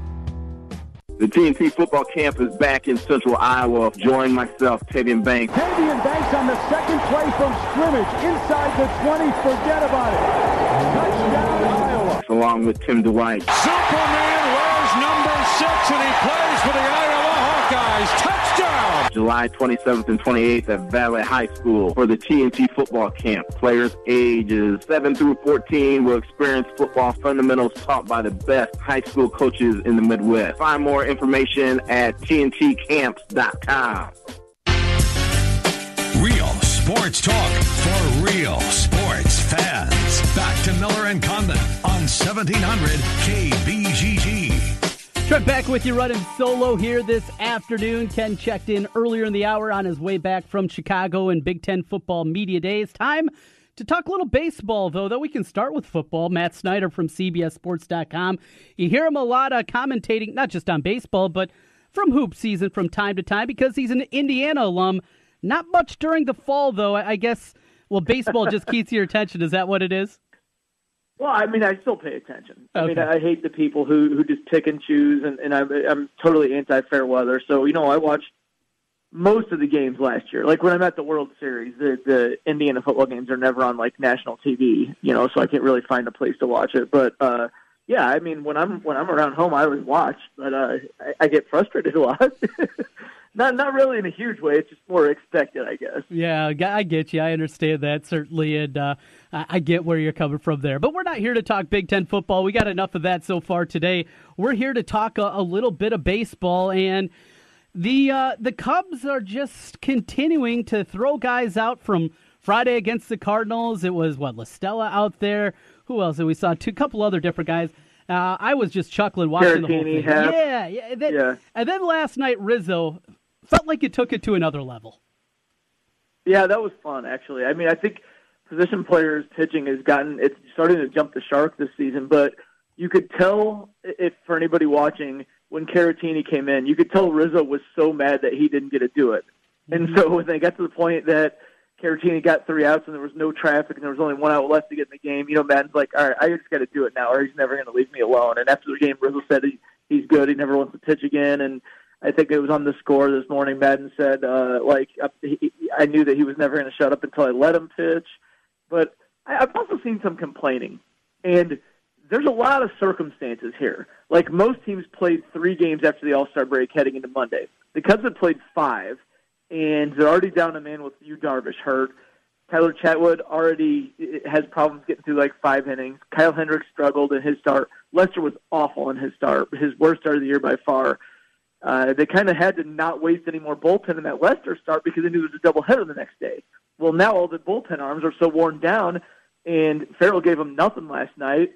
The TNT football camp is back in central Iowa. Join myself, Tavian Banks. Tavian Banks on the second play from scrimmage. Inside the 20, forget about it. Touchdown, Iowa. Along with Tim Dwight. Superman wears number six, and he plays for the Iowa Hawkeyes. Touchdown! July 27th and 28th at Valley High School for the TNT football camp. Players ages 7 through 14 will experience football fundamentals taught by the best high school coaches in the Midwest. Find more information at tntcamps.com. Real sports talk for real sports fans. Back to Miller and Condon on 1700 KBGG. Trent back with you running solo here this afternoon. Ken checked in earlier in the hour on his way back from Chicago and Big Ten football media days. Time to talk a little baseball, though, that we can start with football. Matt Snyder from CBSSports.com. You hear him a lot of commentating, not just on baseball, but from hoop season from time to time because he's an Indiana alum. Not much during the fall, though. I guess, well, baseball just keeps your attention. Is that what it is? Well, I mean, I still pay attention. I mean, I hate the people who who just pick and choose, and, and I'm I'm totally anti fair weather. So you know, I watched most of the games last year. Like when I'm at the World Series, the the Indiana football games are never on like national TV. You know, so I can't really find a place to watch it. But uh yeah, I mean, when I'm when I'm around home, I always watch, but uh I, I get frustrated a lot. not not really in a huge way. It's just more expected, I guess. Yeah, I get you. I understand that certainly, and uh, I get where you're coming from there. But we're not here to talk Big Ten football. We got enough of that so far today. We're here to talk a, a little bit of baseball, and the uh, the Cubs are just continuing to throw guys out from Friday against the Cardinals. It was what La Stella out there. Who else? And we saw two couple other different guys. Uh, I was just chuckling watching the whole thing. Yeah, yeah. And then, Yeah. and then last night Rizzo felt like it took it to another level. Yeah, that was fun actually. I mean, I think position players pitching has gotten it's starting to jump the shark this season, but you could tell if for anybody watching when Caratini came in, you could tell Rizzo was so mad that he didn't get to do it. And mm-hmm. so when they got to the point that Caratini got three outs and there was no traffic and there was only one out left to get in the game, you know, Maddon's like, all right, I just got to do it now, or he's never going to leave me alone. And after the game, Rizzo said he, he's good. He never wants to pitch again. And I think it was on the score this morning. Maddon said, uh, like, uh, I knew that he was never going to shut up until I let him pitch. But I, I've also seen some complaining, and there's a lot of circumstances here. Like most teams played three games after the All Star break heading into Monday. The Cubs had played five, and they're already down a man with Yu Darvish hurt. Tyler Chatwood already has problems getting through like five innings. Kyle Hendricks struggled in his start. Lester was awful in his start, his worst start of the year by far. Uh, they kind of had to not waste any more bullpen in that Lester start because they knew there was a doubleheader the next day. Well, now all the bullpen arms are so worn down, and Farrell gave them nothing last night.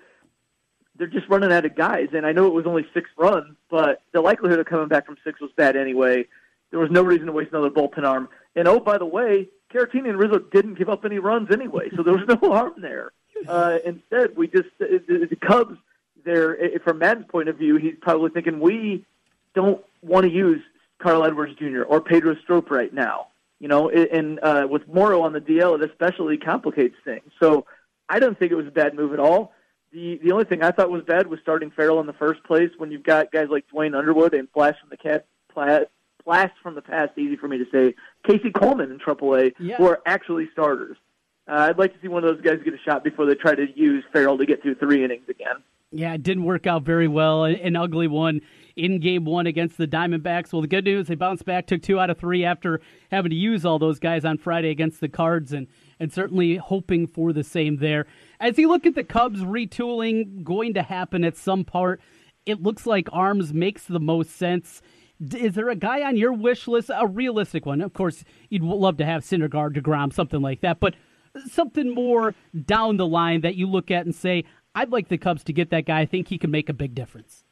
They're just running out of guys, and I know it was only six runs, but the likelihood of coming back from six was bad anyway. There was no reason to waste another bullpen arm. And oh, by the way, Caratini and Rizzo didn't give up any runs anyway, so there was no harm there. Uh, instead, we just the, the the Cubs. There, from Maddon's point of view, he's probably thinking we don't want to use Carl Edwards Jr. or Pedro Strop right now. You know, and uh, with Morrow on the DL, it especially complicates things. So I don't think it was a bad move at all. The the only thing I thought was bad was starting Farrell in the first place when you've got guys like Duane Underwood and Blast from the cat Pla- Blast from the past, easy for me to say, Casey Coleman in AAA, Yeah. who are actually starters. Uh, I'd like to see one of those guys get a shot before they try to use Farrell to get through three innings again. Yeah, it didn't work out very well. An ugly one in game one against the Diamondbacks. Well, the good news, they bounced back, took two out of three after having to use all those guys on Friday against the Cards, and, and certainly hoping for the same there. As you look at the Cubs retooling going to happen at some part, it looks like Arms makes the most sense. Is there a guy on your wish list, a realistic one? Of course, you'd love to have Syndergaard, DeGrom, something like that, but something more down the line that you look at and say, I'd like the Cubs to get that guy. I think he can make a big difference.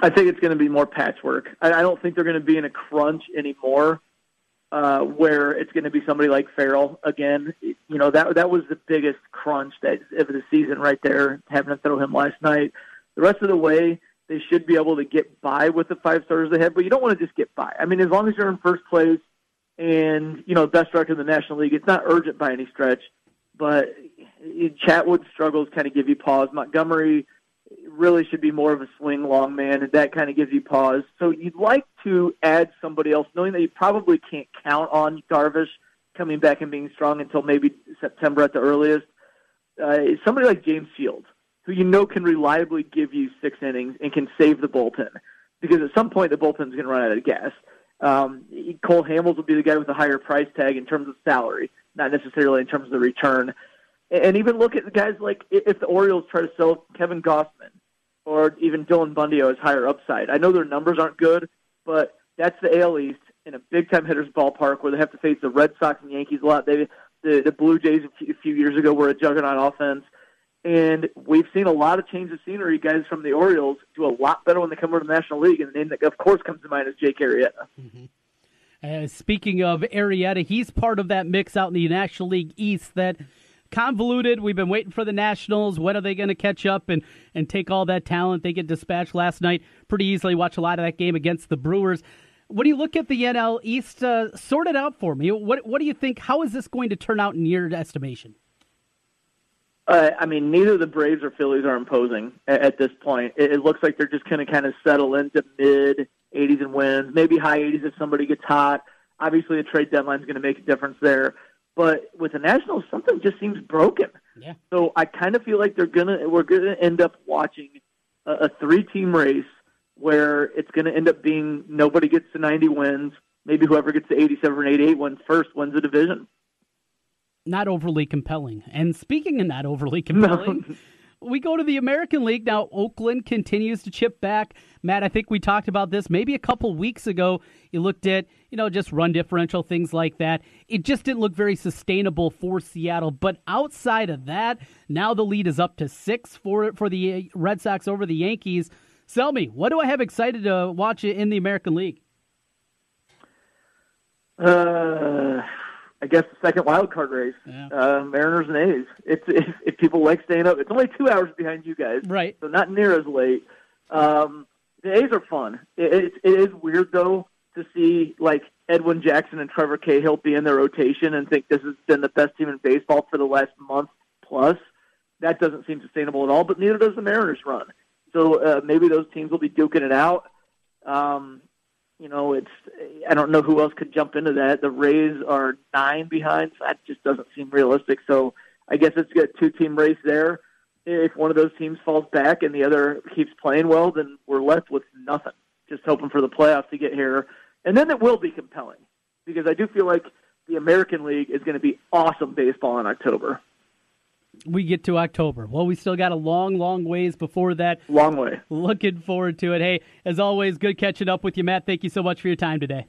I think it's going to be more patchwork. I, I don't think they're going to be in a crunch anymore, uh, where it's going to be somebody like Farrell again. You know that that was the biggest crunch that of the season right there, having to throw him last night. The rest of the way, they should be able to get by with the five starters they have, but you don't want to just get by. I mean, as long as you're in first place and you know best record in the National League, it's not urgent by any stretch. But Chatwood struggles kind of give you pause. Montgomery really should be more of a swing long man, and that kind of gives you pause. So you'd like to add somebody else, knowing that you probably can't count on Darvish coming back and being strong until maybe September at the earliest. Uh, somebody like James Shields, who you know can reliably give you six innings and can save the bullpen, because at some point the bullpen's going to run out of gas. Um, Cole Hamels will be the guy with the higher price tag in terms of salary, not necessarily in terms of the return. And even look at guys like if the Orioles try to sell Kevin Gausman or even Dylan Bundy as higher upside. I know their numbers aren't good, but that's the AL East in a big time hitters ballpark where they have to face the Red Sox and Yankees a lot. They the, the Blue Jays a few years ago were a juggernaut offense. And we've seen a lot of change of scenery. Guys from the Orioles do a lot better when they come over to the National League. And the name that, of course, comes to mind is Jake Arrieta. Mm-hmm. Uh, speaking of Arrieta, he's part of that mix out in the National League East that convoluted. We've been waiting for the Nationals. When are they going to catch up and, and take all that talent? They get dispatched last night pretty easily. Watch a lot of that game against the Brewers. When you look at the NL East, uh, sort it out for me. What what do you think? How is this going to turn out in your estimation? Uh, I mean, neither the Braves or Phillies are imposing at, at this point. It, it looks like they're just going to kind of settle into mid 80s and wins, maybe high 80s if somebody gets hot. Obviously, a trade deadline is going to make a difference there. But with the Nationals, something just seems broken. Yeah. So I kind of feel like they're gonna we're gonna end up watching a, a three team race where it's gonna end up being nobody gets to 90 wins. Maybe whoever gets to 87 or 88 wins first wins the division. Not overly compelling. And speaking of not overly compelling. No we go to the American League now. Oakland continues to chip back. Matt, I think we talked about this maybe a couple weeks ago. You looked at you know just run differential things like that. It just didn't look very sustainable for Seattle. But outside of that, now the lead is up to six for for the Red Sox over the Yankees. Sell me. What do I have excited to watch in the American League? Uh I guess the second wild card race. Yeah. Uh, Mariners and A's. It's if, if people like staying up, it's only two hours behind you guys, right? So not near as late. Um, the A's are fun. It, it, it is weird though to see like Edwin Jackson and Trevor Cahill be in their rotation and think this has been the best team in baseball for the last month plus. That doesn't seem sustainable at all. But neither does the Mariners run. So uh, maybe those teams will be duking it out. Um, you know, it's I don't know who else could jump into that. The Rays are nine behind. So that just doesn't seem realistic. So I guess it's a two team race there. If one of those teams falls back and the other keeps playing well, then we're left with nothing. Just hoping for the playoffs to get here, and then it will be compelling because I do feel like the American League is going to be awesome baseball in October we get to October. Well, we still got a long, long ways before that. Long way. Looking forward to it. Hey, as always, good catching up with you, Matt. Thank you so much for your time today.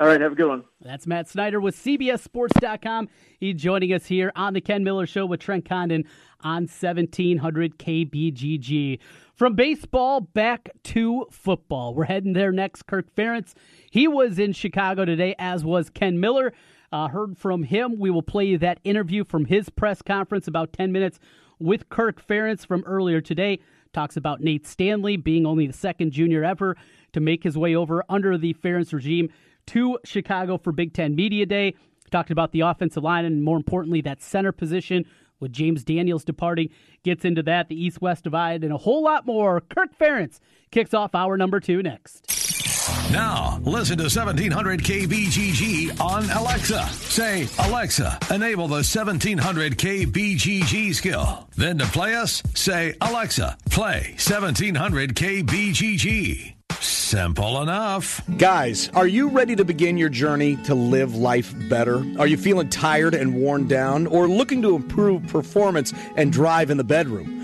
All right, have a good one. That's Matt Snyder with CBSSports.com. He's joining us here on the Ken Miller Show with Trent Condon on 1700 KBGG. From baseball back to football. We're heading there next. Kirk Ferentz. He was in Chicago today, as was Ken Miller. Uh, heard from him. We will play that interview from his press conference, about 10 minutes, with Kirk Ferentz from earlier today. Talks about Nate Stanley being only the second junior ever to make his way over under the Ferentz regime to Chicago for Big Ten Media Day. Talked about the offensive line and, more importantly, that center position with James Daniels departing. Gets into that, the East West divide, and a whole lot more. Kirk Ferentz kicks off hour number two next. Now, listen to 1700 KBGG on Alexa. Say, Alexa, enable the 1700 KBGG skill. Then to play us, say, Alexa, play 1700 KBGG. Simple enough. Guys, are you ready to begin your journey to live life better? Are you feeling tired and worn down or looking to improve performance and drive in the bedroom?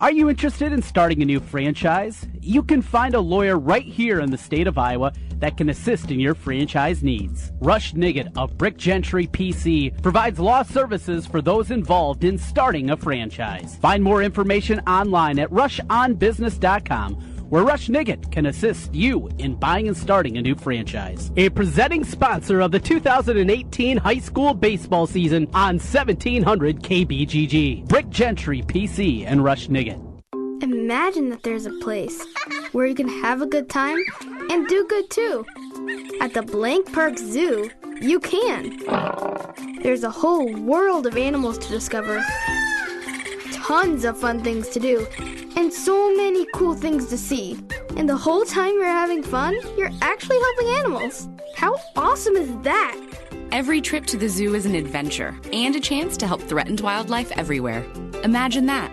Are you interested in starting a new franchise? You can find a lawyer right here in the state of Iowa that can assist in your franchise needs. Rush Nigut of Brick Gentry PC provides law services for those involved in starting a franchise. Find more information online at rushonbusiness.com where Rush Nigut can assist you in buying and starting a new franchise. A presenting sponsor of the 2018 high school baseball season on 1700 KBGG. Brick Gentry PC and Rush Nigut. Imagine that there's a place where you can have a good time and do good too. At the Blank Park Zoo, you can. There's a whole world of animals to discover, tons of fun things to do, and so many cool things to see. And the whole time you're having fun, you're actually helping animals. How awesome is that? Every trip to the zoo is an adventure and a chance to help threatened wildlife everywhere. Imagine that.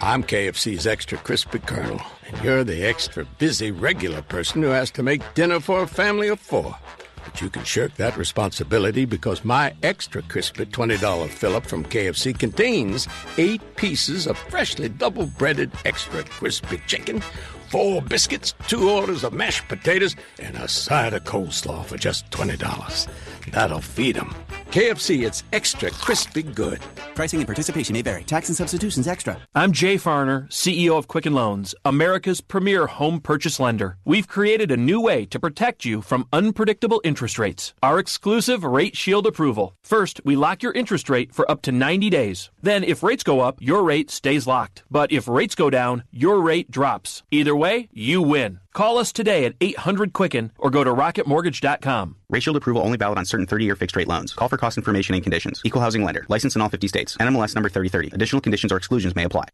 I'm KFC's extra crispy colonel, and you're the extra busy regular person who has to make dinner for a family of four. But you can shirk that responsibility because my extra crispy $20 fill up from KFC contains eight pieces of freshly double breaded extra crispy chicken, four biscuits, two orders of mashed potatoes, and a side of coleslaw for just $20. That'll feed 'em. KFC, it's extra crispy good. Pricing and participation may vary. Tax and substitutions extra. I'm Jay Farner, CEO of Quicken Loans, America's premier home purchase lender. We've created a new way to protect you from unpredictable interest rates. Our exclusive Rate Shield approval. First, we lock your interest rate for up to 90 days. Then, if rates go up, your rate stays locked. But if rates go down, your rate drops. Either way, you win. Call us today at 800 Quicken or go to rocketmortgage.com. Rate Shield approval only valid on certain 30-year fixed rate loans. Call for cost information and conditions. Equal housing lender. License in all 50 states. NMLS number 3030. Additional conditions or exclusions may apply.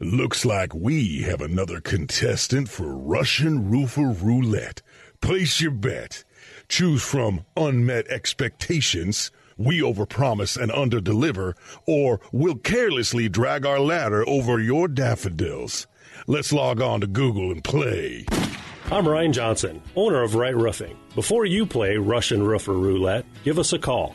Looks like we have another contestant for Russian Roofer Roulette. Place your bet. Choose from unmet expectations, we overpromise and underdeliver, or we'll carelessly drag our ladder over your daffodils. Let's log on to Google and play. I'm Ryan Johnson, owner of Right Roofing. Before you play Russian Roofer Roulette, give us a call.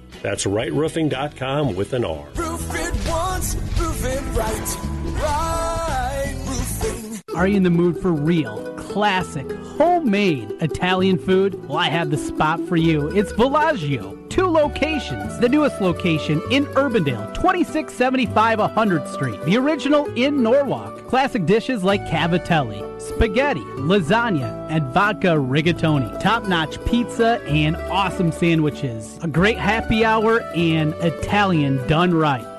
That's rightroofing.com with an R. Roof it once, roof it right. Right roofing. Are you in the mood for real, classic, homemade Italian food? Well, I have the spot for you. It's Villaggio. Two locations. The newest location in Urbandale, 2675 100th Street. The original in Norwalk. Classic dishes like cavatelli, spaghetti, lasagna, and vodka rigatoni. Top notch pizza and awesome sandwiches. A great happy hour and Italian done right.